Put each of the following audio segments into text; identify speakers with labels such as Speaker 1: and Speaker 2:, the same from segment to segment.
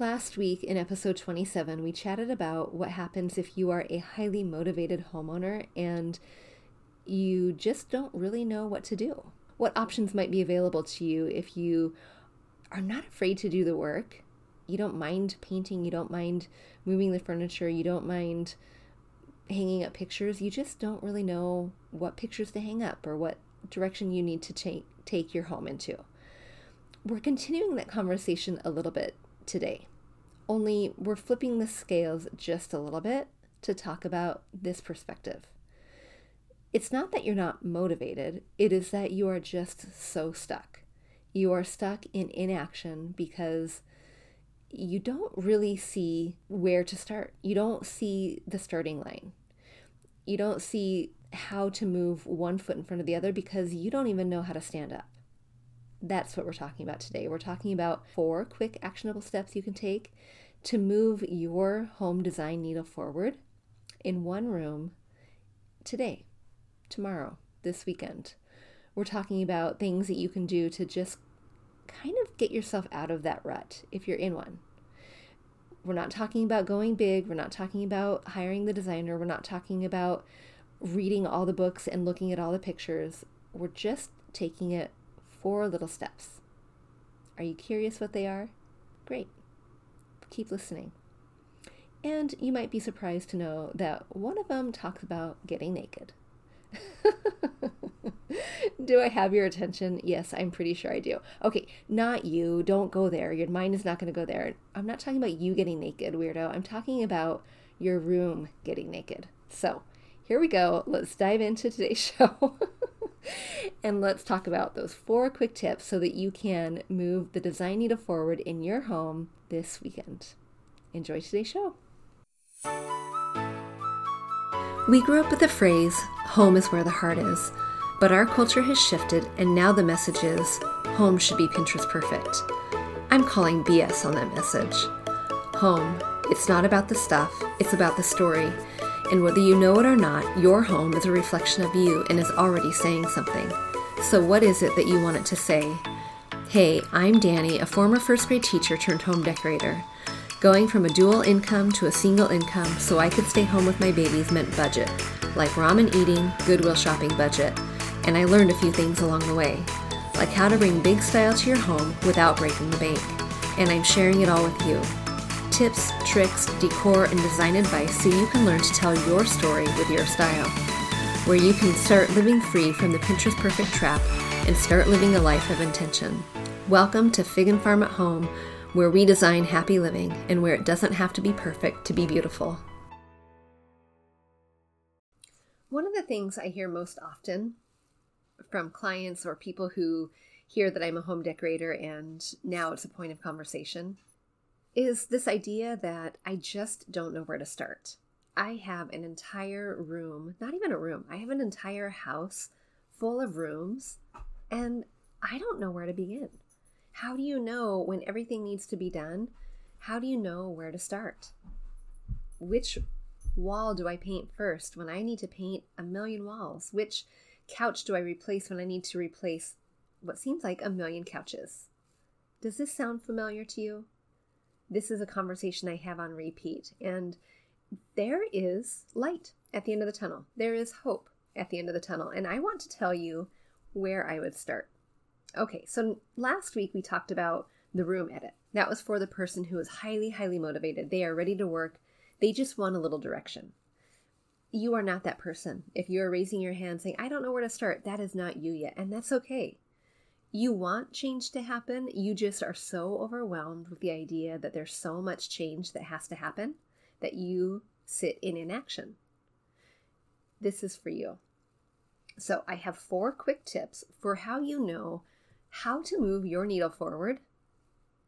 Speaker 1: Last week in episode 27, we chatted about what happens if you are a highly motivated homeowner and you just don't really know what to do. What options might be available to you if you are not afraid to do the work? You don't mind painting, you don't mind moving the furniture, you don't mind hanging up pictures, you just don't really know what pictures to hang up or what direction you need to take take your home into. We're continuing that conversation a little bit today. Only we're flipping the scales just a little bit to talk about this perspective. It's not that you're not motivated, it is that you are just so stuck. You are stuck in inaction because you don't really see where to start. You don't see the starting line. You don't see how to move one foot in front of the other because you don't even know how to stand up. That's what we're talking about today. We're talking about four quick actionable steps you can take to move your home design needle forward in one room today, tomorrow, this weekend. We're talking about things that you can do to just kind of get yourself out of that rut if you're in one. We're not talking about going big. We're not talking about hiring the designer. We're not talking about reading all the books and looking at all the pictures. We're just taking it four little steps. Are you curious what they are? Great. Keep listening. And you might be surprised to know that one of them talks about getting naked. do I have your attention? Yes, I'm pretty sure I do. Okay, not you. Don't go there. Your mind is not going to go there. I'm not talking about you getting naked, weirdo. I'm talking about your room getting naked. So, here we go. Let's dive into today's show and let's talk about those four quick tips so that you can move the design needle forward in your home this weekend. Enjoy today's show. We grew up with the phrase, home is where the heart is, but our culture has shifted and now the message is, home should be Pinterest perfect. I'm calling BS on that message. Home, it's not about the stuff, it's about the story and whether you know it or not, your home is a reflection of you and is already saying something. So, what is it that you want it to say? Hey, I'm Danny, a former first grade teacher turned home decorator. Going from a dual income to a single income so I could stay home with my babies meant budget, like ramen eating, Goodwill shopping budget, and I learned a few things along the way, like how to bring big style to your home without breaking the bank. And I'm sharing it all with you tips, tricks, decor, and design advice so you can learn to tell your story with your style. Where you can start living free from the Pinterest perfect trap and start living a life of intention. Welcome to Fig and Farm at Home, where we design happy living and where it doesn't have to be perfect to be beautiful. One of the things I hear most often from clients or people who hear that I'm a home decorator and now it's a point of conversation is this idea that I just don't know where to start. I have an entire room, not even a room, I have an entire house full of rooms, and I don't know where to begin. How do you know when everything needs to be done? How do you know where to start? Which wall do I paint first when I need to paint a million walls? Which couch do I replace when I need to replace what seems like a million couches? Does this sound familiar to you? This is a conversation I have on repeat. And there is light at the end of the tunnel. There is hope at the end of the tunnel. And I want to tell you where I would start. Okay, so last week we talked about the room edit. That was for the person who is highly, highly motivated. They are ready to work, they just want a little direction. You are not that person. If you are raising your hand saying, I don't know where to start, that is not you yet. And that's okay you want change to happen, you just are so overwhelmed with the idea that there's so much change that has to happen that you sit in inaction. This is for you. So, I have four quick tips for how you know how to move your needle forward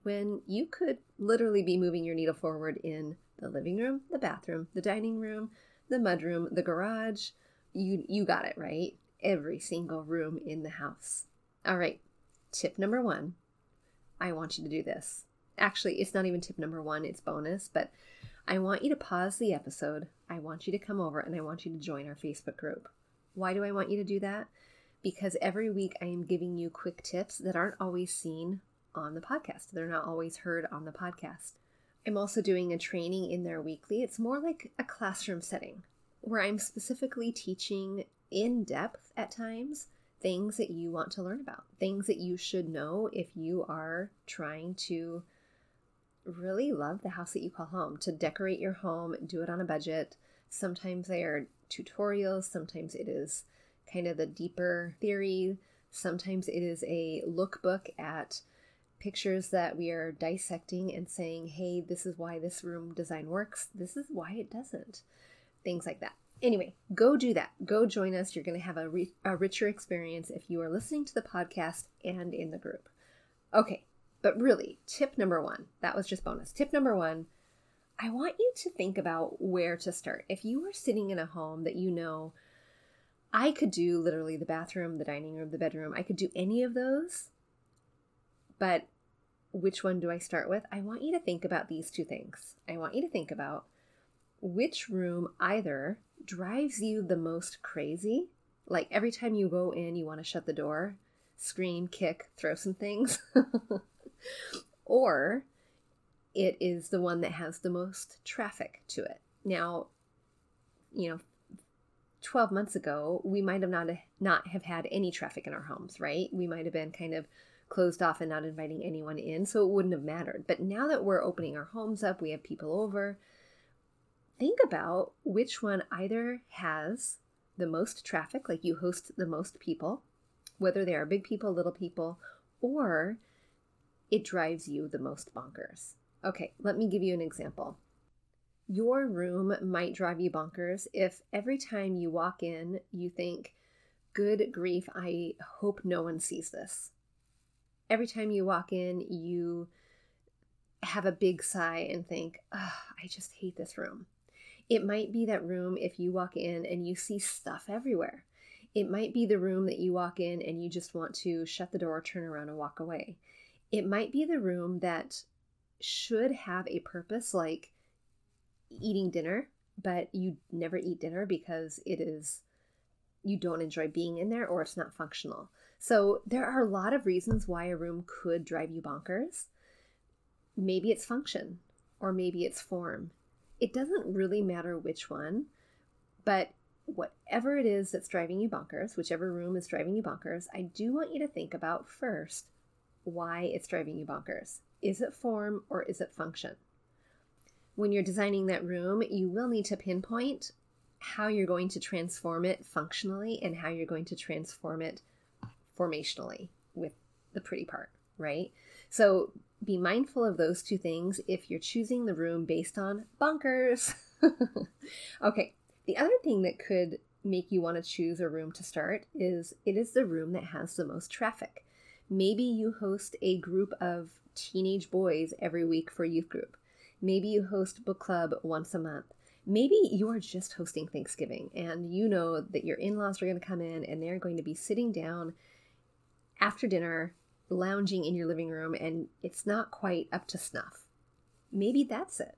Speaker 1: when you could literally be moving your needle forward in the living room, the bathroom, the dining room, the mudroom, the garage. You you got it, right? Every single room in the house. All right. Tip number one I want you to do this. Actually, it's not even tip number one, it's bonus, but I want you to pause the episode. I want you to come over and I want you to join our Facebook group. Why do I want you to do that? Because every week I am giving you quick tips that aren't always seen on the podcast. They're not always heard on the podcast. I'm also doing a training in there weekly. It's more like a classroom setting where I'm specifically teaching in depth at times things that you want to learn about, things that you should know if you are trying to really love the house that you call home, to decorate your home, do it on a budget. Sometimes they are tutorials, sometimes it is kind of the deeper theory, sometimes it is a lookbook at pictures that we are dissecting and saying, hey, this is why this room design works, this is why it doesn't. Things like that. Anyway, go do that. Go join us. You're going to have a, re- a richer experience if you are listening to the podcast and in the group. Okay, but really, tip number one, that was just bonus. Tip number one, I want you to think about where to start. If you are sitting in a home that you know, I could do literally the bathroom, the dining room, the bedroom, I could do any of those, but which one do I start with? I want you to think about these two things. I want you to think about which room either drives you the most crazy, like every time you go in, you want to shut the door, scream, kick, throw some things, or it is the one that has the most traffic to it. Now, you know, 12 months ago, we might have not not have had any traffic in our homes, right? We might have been kind of closed off and not inviting anyone in, so it wouldn't have mattered. But now that we're opening our homes up, we have people over, think about which one either has the most traffic, like you host the most people, whether they are big people, little people, or it drives you the most bonkers. Okay, let me give you an example. Your room might drive you bonkers if every time you walk in, you think, Good grief, I hope no one sees this. Every time you walk in, you have a big sigh and think, oh, I just hate this room. It might be that room if you walk in and you see stuff everywhere. It might be the room that you walk in and you just want to shut the door, turn around, and walk away. It might be the room that should have a purpose like eating dinner, but you never eat dinner because it is you don't enjoy being in there or it's not functional. So there are a lot of reasons why a room could drive you bonkers. Maybe it's function or maybe it's form it doesn't really matter which one, but whatever it is that's driving you bonkers, whichever room is driving you bonkers, I do want you to think about first why it's driving you bonkers. Is it form or is it function? When you're designing that room, you will need to pinpoint how you're going to transform it functionally and how you're going to transform it formationally with the pretty part, right? So be mindful of those two things if you're choosing the room based on bonkers. okay, the other thing that could make you want to choose a room to start is it is the room that has the most traffic. Maybe you host a group of teenage boys every week for youth group. Maybe you host book club once a month. Maybe you are just hosting Thanksgiving and you know that your in laws are going to come in and they're going to be sitting down after dinner lounging in your living room and it's not quite up to snuff. Maybe that's it.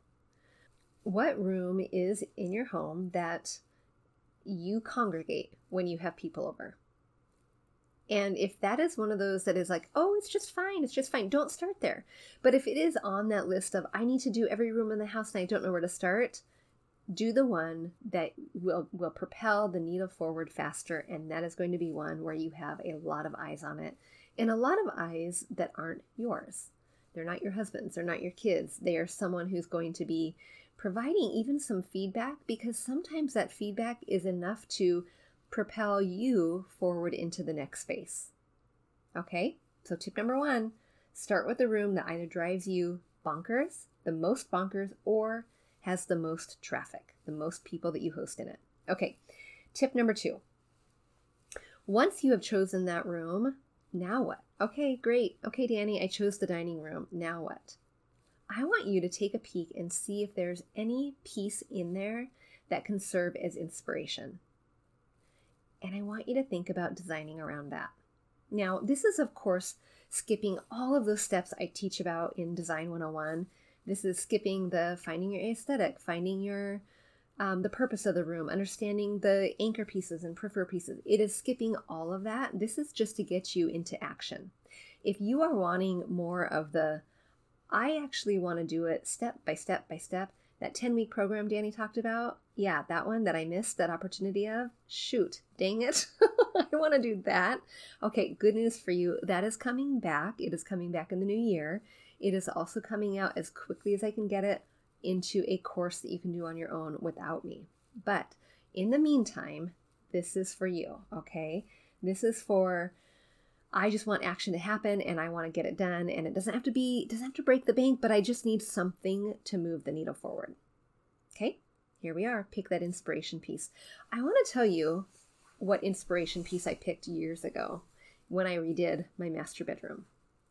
Speaker 1: What room is in your home that you congregate when you have people over? And if that is one of those that is like, oh, it's just fine, it's just fine, don't start there. But if it is on that list of, I need to do every room in the house and I don't know where to start, do the one that will, will propel the needle forward faster. And that is going to be one where you have a lot of eyes on it and a lot of eyes that aren't yours. They're not your husband's, they're not your kids. They are someone who's going to be providing even some feedback because sometimes that feedback is enough to propel you forward into the next phase. Okay, so tip number one start with a room that either drives you bonkers, the most bonkers, or has the most traffic, the most people that you host in it. Okay, tip number two once you have chosen that room, now what? Okay, great. Okay, Danny, I chose the dining room. Now what? I want you to take a peek and see if there's any piece in there that can serve as inspiration. And I want you to think about designing around that. Now, this is, of course, skipping all of those steps I teach about in Design 101. This is skipping the finding your aesthetic, finding your um, the purpose of the room, understanding the anchor pieces and peripheral pieces. It is skipping all of that. This is just to get you into action. If you are wanting more of the I actually want to do it step by step by step. That 10 week program Danny talked about, yeah, that one that I missed that opportunity of, shoot, dang it. I want to do that. Okay, good news for you. That is coming back. It is coming back in the new year. It is also coming out as quickly as I can get it into a course that you can do on your own without me. But in the meantime, this is for you, okay? This is for I just want action to happen and I want to get it done and it doesn't have to be doesn't have to break the bank, but I just need something to move the needle forward. Okay? Here we are. Pick that inspiration piece. I want to tell you what inspiration piece I picked years ago when I redid my master bedroom.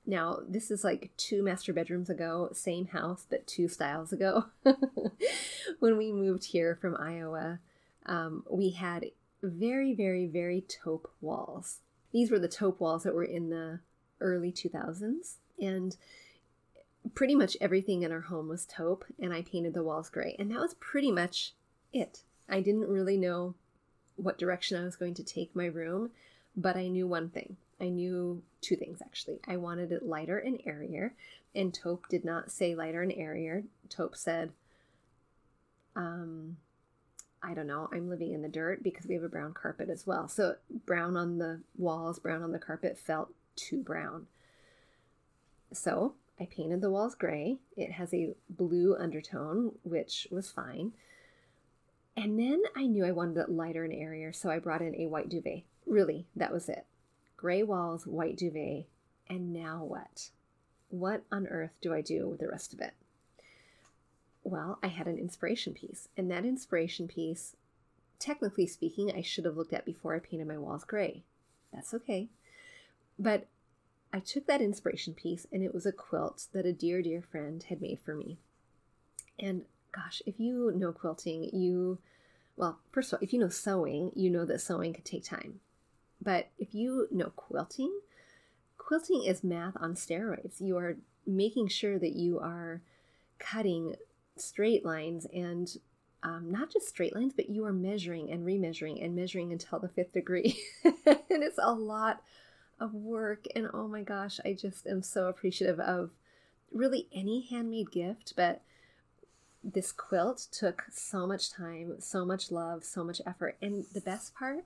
Speaker 1: Now, this is like two master bedrooms ago, same house, but two styles ago. when we moved here from Iowa, um, we had very, very, very taupe walls. These were the taupe walls that were in the early 2000s. And pretty much everything in our home was taupe, and I painted the walls gray. And that was pretty much it. I didn't really know what direction I was going to take my room, but I knew one thing. I knew two things actually. I wanted it lighter and airier, and taupe did not say lighter and airier. Taupe said, um, I don't know, I'm living in the dirt because we have a brown carpet as well. So brown on the walls, brown on the carpet felt too brown. So I painted the walls gray. It has a blue undertone, which was fine. And then I knew I wanted it lighter and airier, so I brought in a white duvet. Really, that was it. Gray walls, white duvet. And now what? What on earth do I do with the rest of it? Well, I had an inspiration piece, and that inspiration piece, technically speaking, I should have looked at before I painted my walls gray. That's okay. But I took that inspiration piece, and it was a quilt that a dear, dear friend had made for me. And gosh, if you know quilting, you, well, first of all, if you know sewing, you know that sewing could take time. But if you know quilting, quilting is math on steroids. You are making sure that you are cutting straight lines and um, not just straight lines, but you are measuring and remeasuring and measuring until the fifth degree. and it's a lot of work. And oh my gosh, I just am so appreciative of really any handmade gift. But this quilt took so much time, so much love, so much effort. And the best part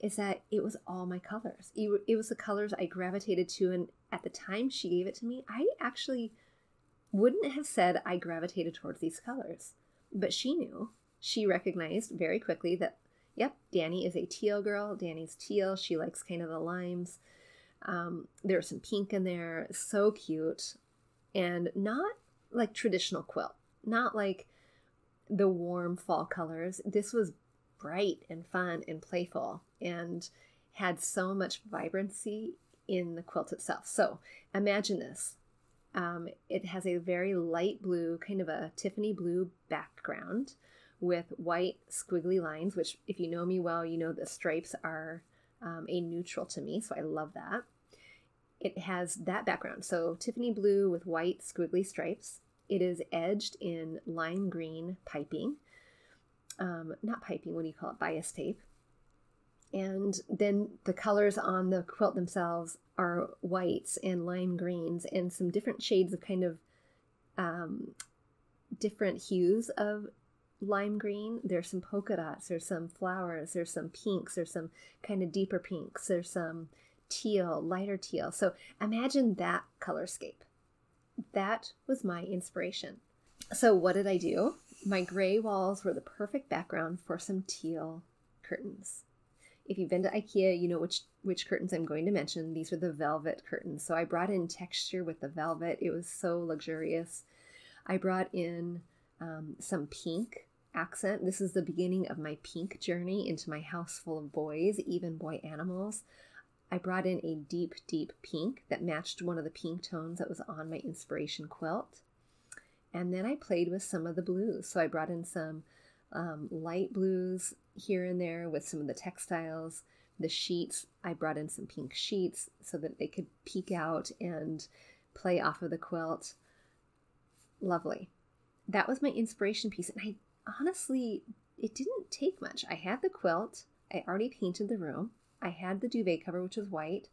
Speaker 1: is that it was all my colors. It was the colors I gravitated to. And at the time she gave it to me, I actually wouldn't have said I gravitated towards these colors. But she knew. She recognized very quickly that, yep, Danny is a teal girl. Danny's teal. She likes kind of the limes. Um, there's some pink in there. So cute. And not like traditional quilt. Not like the warm fall colors. This was bright and fun and playful and had so much vibrancy in the quilt itself. So imagine this um, it has a very light blue, kind of a Tiffany blue background with white squiggly lines, which, if you know me well, you know the stripes are um, a neutral to me, so I love that. It has that background, so Tiffany blue with white squiggly stripes. It is edged in lime green piping. Um, not piping, what do you call it? Bias tape. And then the colors on the quilt themselves are whites and lime greens and some different shades of kind of um, different hues of lime green. There's some polka dots, there's some flowers, there's some pinks, there's some kind of deeper pinks, there's some teal, lighter teal. So imagine that colorscape. That was my inspiration. So, what did I do? My gray walls were the perfect background for some teal curtains. If you've been to IKEA, you know which which curtains I'm going to mention. These are the velvet curtains. So I brought in texture with the velvet. It was so luxurious. I brought in um, some pink accent. This is the beginning of my pink journey into my house full of boys, even boy animals. I brought in a deep, deep pink that matched one of the pink tones that was on my inspiration quilt. And then I played with some of the blues. So I brought in some um, light blues here and there with some of the textiles. The sheets, I brought in some pink sheets so that they could peek out and play off of the quilt. Lovely. That was my inspiration piece. And I honestly, it didn't take much. I had the quilt, I already painted the room, I had the duvet cover, which was white.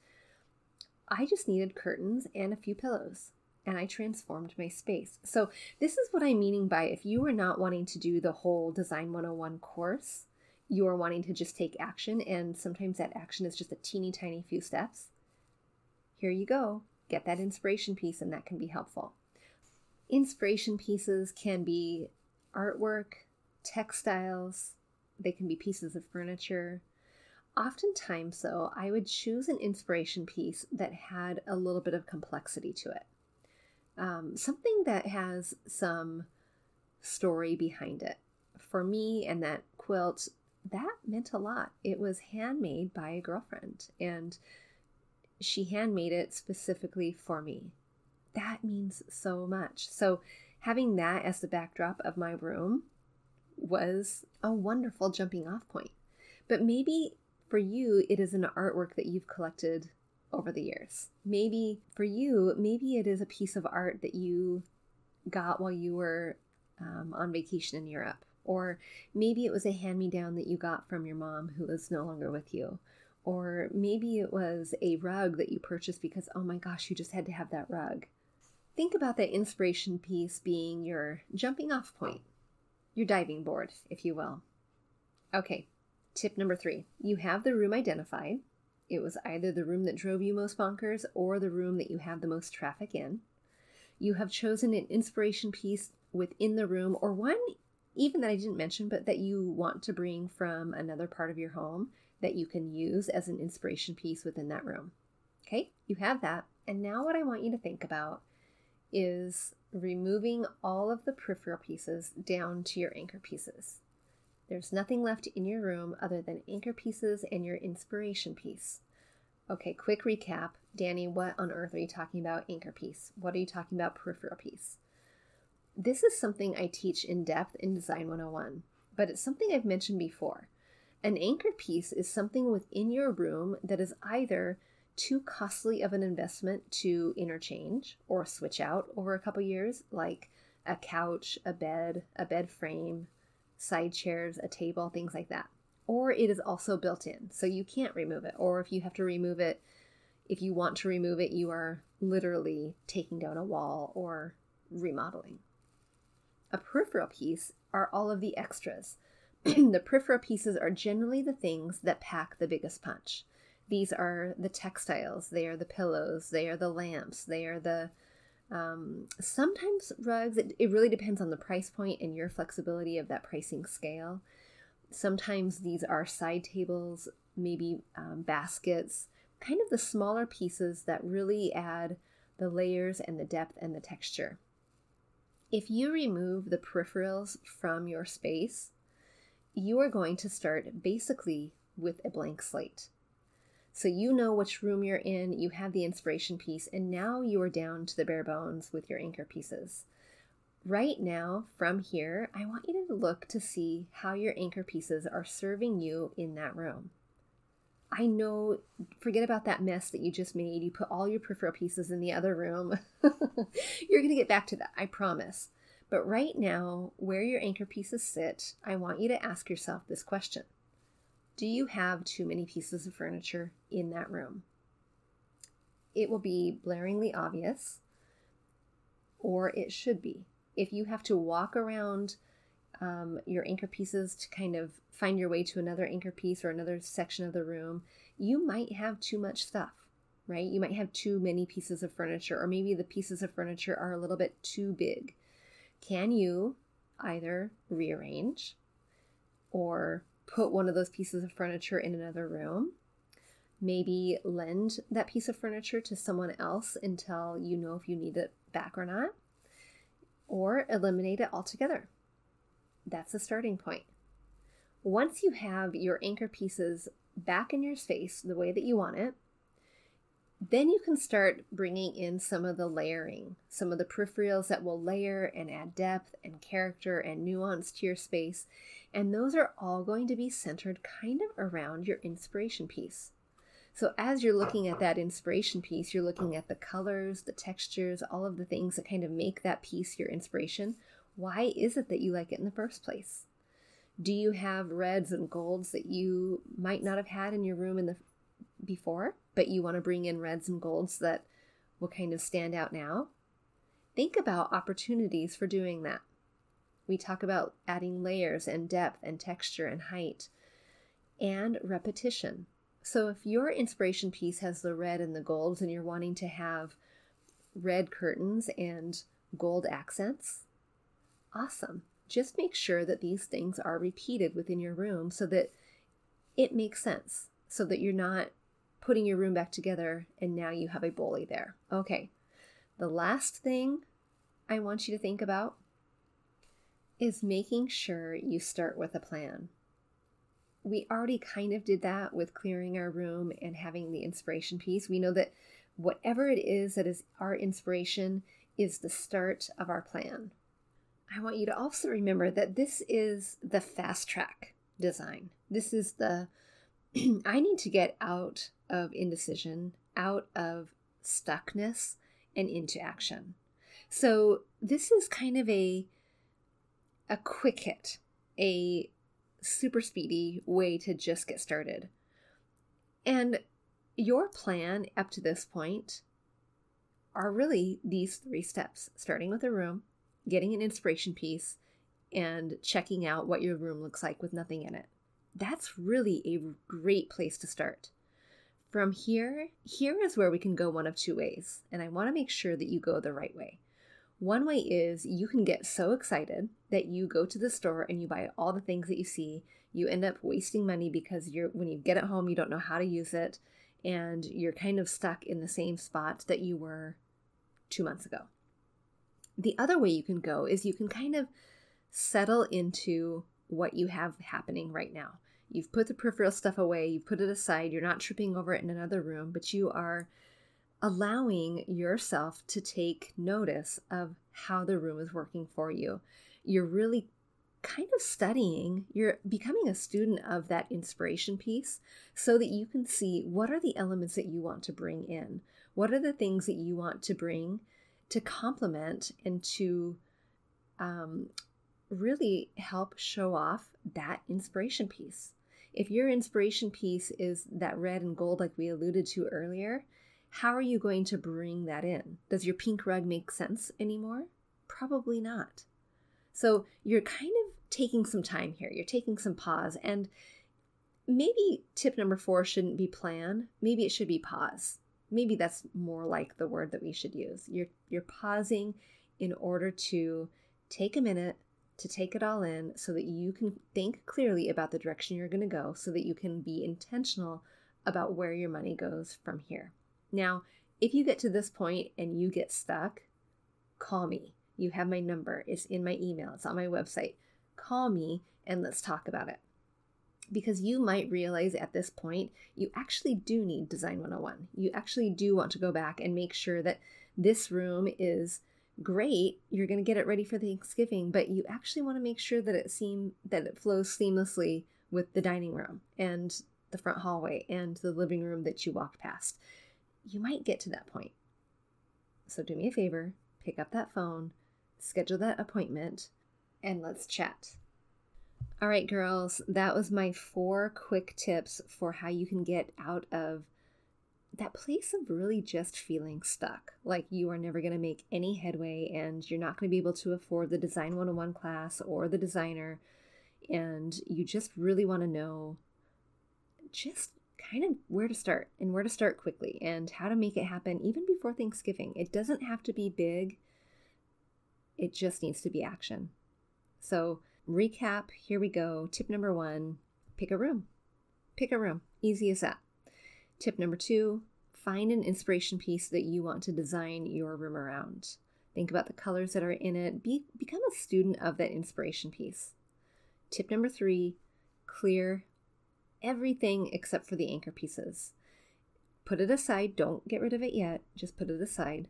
Speaker 1: I just needed curtains and a few pillows. And I transformed my space. So, this is what I'm meaning by if you are not wanting to do the whole Design 101 course, you are wanting to just take action, and sometimes that action is just a teeny tiny few steps. Here you go. Get that inspiration piece, and that can be helpful. Inspiration pieces can be artwork, textiles, they can be pieces of furniture. Oftentimes, though, I would choose an inspiration piece that had a little bit of complexity to it um, something that has some story behind it. For me and that quilt, that meant a lot. It was handmade by a girlfriend, and she handmade it specifically for me. That means so much. So, having that as the backdrop of my room was a wonderful jumping off point. But maybe for you, it is an artwork that you've collected over the years. Maybe for you, maybe it is a piece of art that you got while you were um, on vacation in Europe. Or maybe it was a hand me down that you got from your mom who is no longer with you. Or maybe it was a rug that you purchased because, oh my gosh, you just had to have that rug. Think about that inspiration piece being your jumping off point, your diving board, if you will. Okay, tip number three you have the room identified. It was either the room that drove you most bonkers or the room that you have the most traffic in. You have chosen an inspiration piece within the room or one even that I didn't mention, but that you want to bring from another part of your home that you can use as an inspiration piece within that room. Okay, you have that. And now, what I want you to think about is removing all of the peripheral pieces down to your anchor pieces. There's nothing left in your room other than anchor pieces and your inspiration piece. Okay, quick recap. Danny, what on earth are you talking about anchor piece? What are you talking about peripheral piece? This is something I teach in depth in Design 101, but it's something I've mentioned before. An anchor piece is something within your room that is either too costly of an investment to interchange or switch out over a couple years, like a couch, a bed, a bed frame, side chairs, a table, things like that. Or it is also built in, so you can't remove it. Or if you have to remove it, if you want to remove it, you are literally taking down a wall or remodeling. A peripheral piece are all of the extras. the peripheral pieces are generally the things that pack the biggest punch. These are the textiles, they are the pillows, they are the lamps, they are the um, sometimes rugs, it, it really depends on the price point and your flexibility of that pricing scale. Sometimes these are side tables, maybe um, baskets, kind of the smaller pieces that really add the layers and the depth and the texture. If you remove the peripherals from your space, you are going to start basically with a blank slate. So you know which room you're in, you have the inspiration piece, and now you are down to the bare bones with your anchor pieces. Right now, from here, I want you to look to see how your anchor pieces are serving you in that room. I know, forget about that mess that you just made. You put all your peripheral pieces in the other room. You're going to get back to that, I promise. But right now, where your anchor pieces sit, I want you to ask yourself this question do you have too many pieces of furniture in that room? It will be blaringly obvious, or it should be. If you have to walk around um, your anchor pieces to kind of find your way to another anchor piece or another section of the room, you might have too much stuff, right? You might have too many pieces of furniture, or maybe the pieces of furniture are a little bit too big. Can you either rearrange or put one of those pieces of furniture in another room. Maybe lend that piece of furniture to someone else until you know if you need it back or not, or eliminate it altogether. That's a starting point. Once you have your anchor pieces back in your space the way that you want it, then you can start bringing in some of the layering, some of the peripherals that will layer and add depth and character and nuance to your space. And those are all going to be centered kind of around your inspiration piece. So, as you're looking at that inspiration piece, you're looking at the colors, the textures, all of the things that kind of make that piece your inspiration. Why is it that you like it in the first place? Do you have reds and golds that you might not have had in your room in the before, but you want to bring in reds and golds that will kind of stand out now? think about opportunities for doing that. We talk about adding layers and depth and texture and height and repetition. So if your inspiration piece has the red and the golds and you're wanting to have red curtains and gold accents, awesome. Just make sure that these things are repeated within your room so that it makes sense, so that you're not putting your room back together and now you have a bully there. Okay, the last thing I want you to think about is making sure you start with a plan. We already kind of did that with clearing our room and having the inspiration piece. We know that whatever it is that is our inspiration is the start of our plan. I want you to also remember that this is the fast track design. This is the I need to get out of indecision, out of stuckness, and into action. So this is kind of a a quick hit, a super speedy way to just get started. And your plan up to this point are really these three steps starting with a room, getting an inspiration piece, and checking out what your room looks like with nothing in it. That's really a great place to start. From here, here is where we can go one of two ways, and I want to make sure that you go the right way. One way is you can get so excited that you go to the store and you buy all the things that you see. You end up wasting money because you're when you get it home you don't know how to use it and you're kind of stuck in the same spot that you were 2 months ago. The other way you can go is you can kind of settle into what you have happening right now. You've put the peripheral stuff away, you put it aside, you're not tripping over it in another room, but you are allowing yourself to take notice of how the room is working for you. You're really kind of studying, you're becoming a student of that inspiration piece so that you can see what are the elements that you want to bring in. What are the things that you want to bring to complement and to um, really help show off that inspiration piece? If your inspiration piece is that red and gold, like we alluded to earlier, how are you going to bring that in? Does your pink rug make sense anymore? Probably not. So you're kind of taking some time here. You're taking some pause. And maybe tip number four shouldn't be plan. Maybe it should be pause. Maybe that's more like the word that we should use. You're you're pausing in order to take a minute to take it all in so that you can think clearly about the direction you're going to go so that you can be intentional about where your money goes from here. Now, if you get to this point and you get stuck, call me. You have my number, it's in my email, it's on my website. Call me and let's talk about it. Because you might realize at this point, you actually do need Design 101. You actually do want to go back and make sure that this room is great. You're going to get it ready for Thanksgiving, but you actually want to make sure that it seem that it flows seamlessly with the dining room and the front hallway and the living room that you walk past you might get to that point. So do me a favor, pick up that phone, schedule that appointment, and let's chat. All right, girls, that was my four quick tips for how you can get out of that place of really just feeling stuck, like you are never going to make any headway and you're not going to be able to afford the Design 101 class or the designer, and you just really want to know just kind of where to start and where to start quickly and how to make it happen even before Thanksgiving. It doesn't have to be big, it just needs to be action. So, recap here we go. Tip number one pick a room. Pick a room. Easy as that. Tip number two find an inspiration piece that you want to design your room around. Think about the colors that are in it. Be, become a student of that inspiration piece. Tip number three clear everything except for the anchor pieces. Put it aside, don't get rid of it yet, just put it aside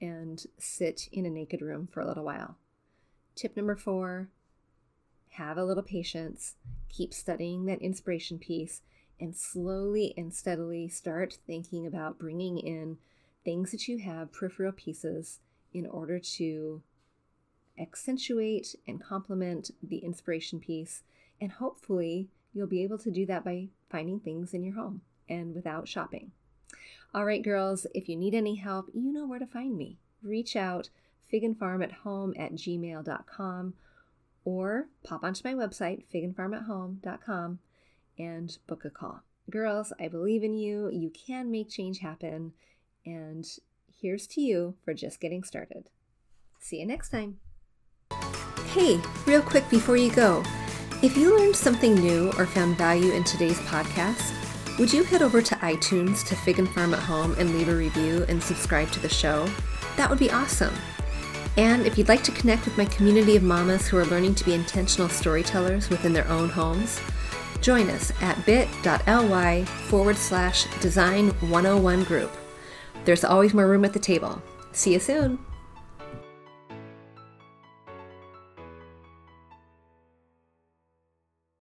Speaker 1: and sit in a naked room for a little while. Tip number four have a little patience, keep studying that inspiration piece, and slowly and steadily start thinking about bringing in things that you have, peripheral pieces, in order to accentuate and complement the inspiration piece and hopefully You'll be able to do that by finding things in your home and without shopping. All right, girls, if you need any help, you know where to find me. Reach out, figandfarmathome at gmail.com or pop onto my website, figandfarmathome.com, and book a call. Girls, I believe in you. You can make change happen. And here's to you for just getting started. See you next time. Hey, real quick before you go, if you learned something new or found value in today's podcast, would you head over to iTunes to Fig and Farm at Home and leave a review and subscribe to the show? That would be awesome. And if you'd like to connect with my community of mamas who are learning to be intentional storytellers within their own homes, join us at bit.ly forward slash design 101 group. There's always more room at the table. See you soon.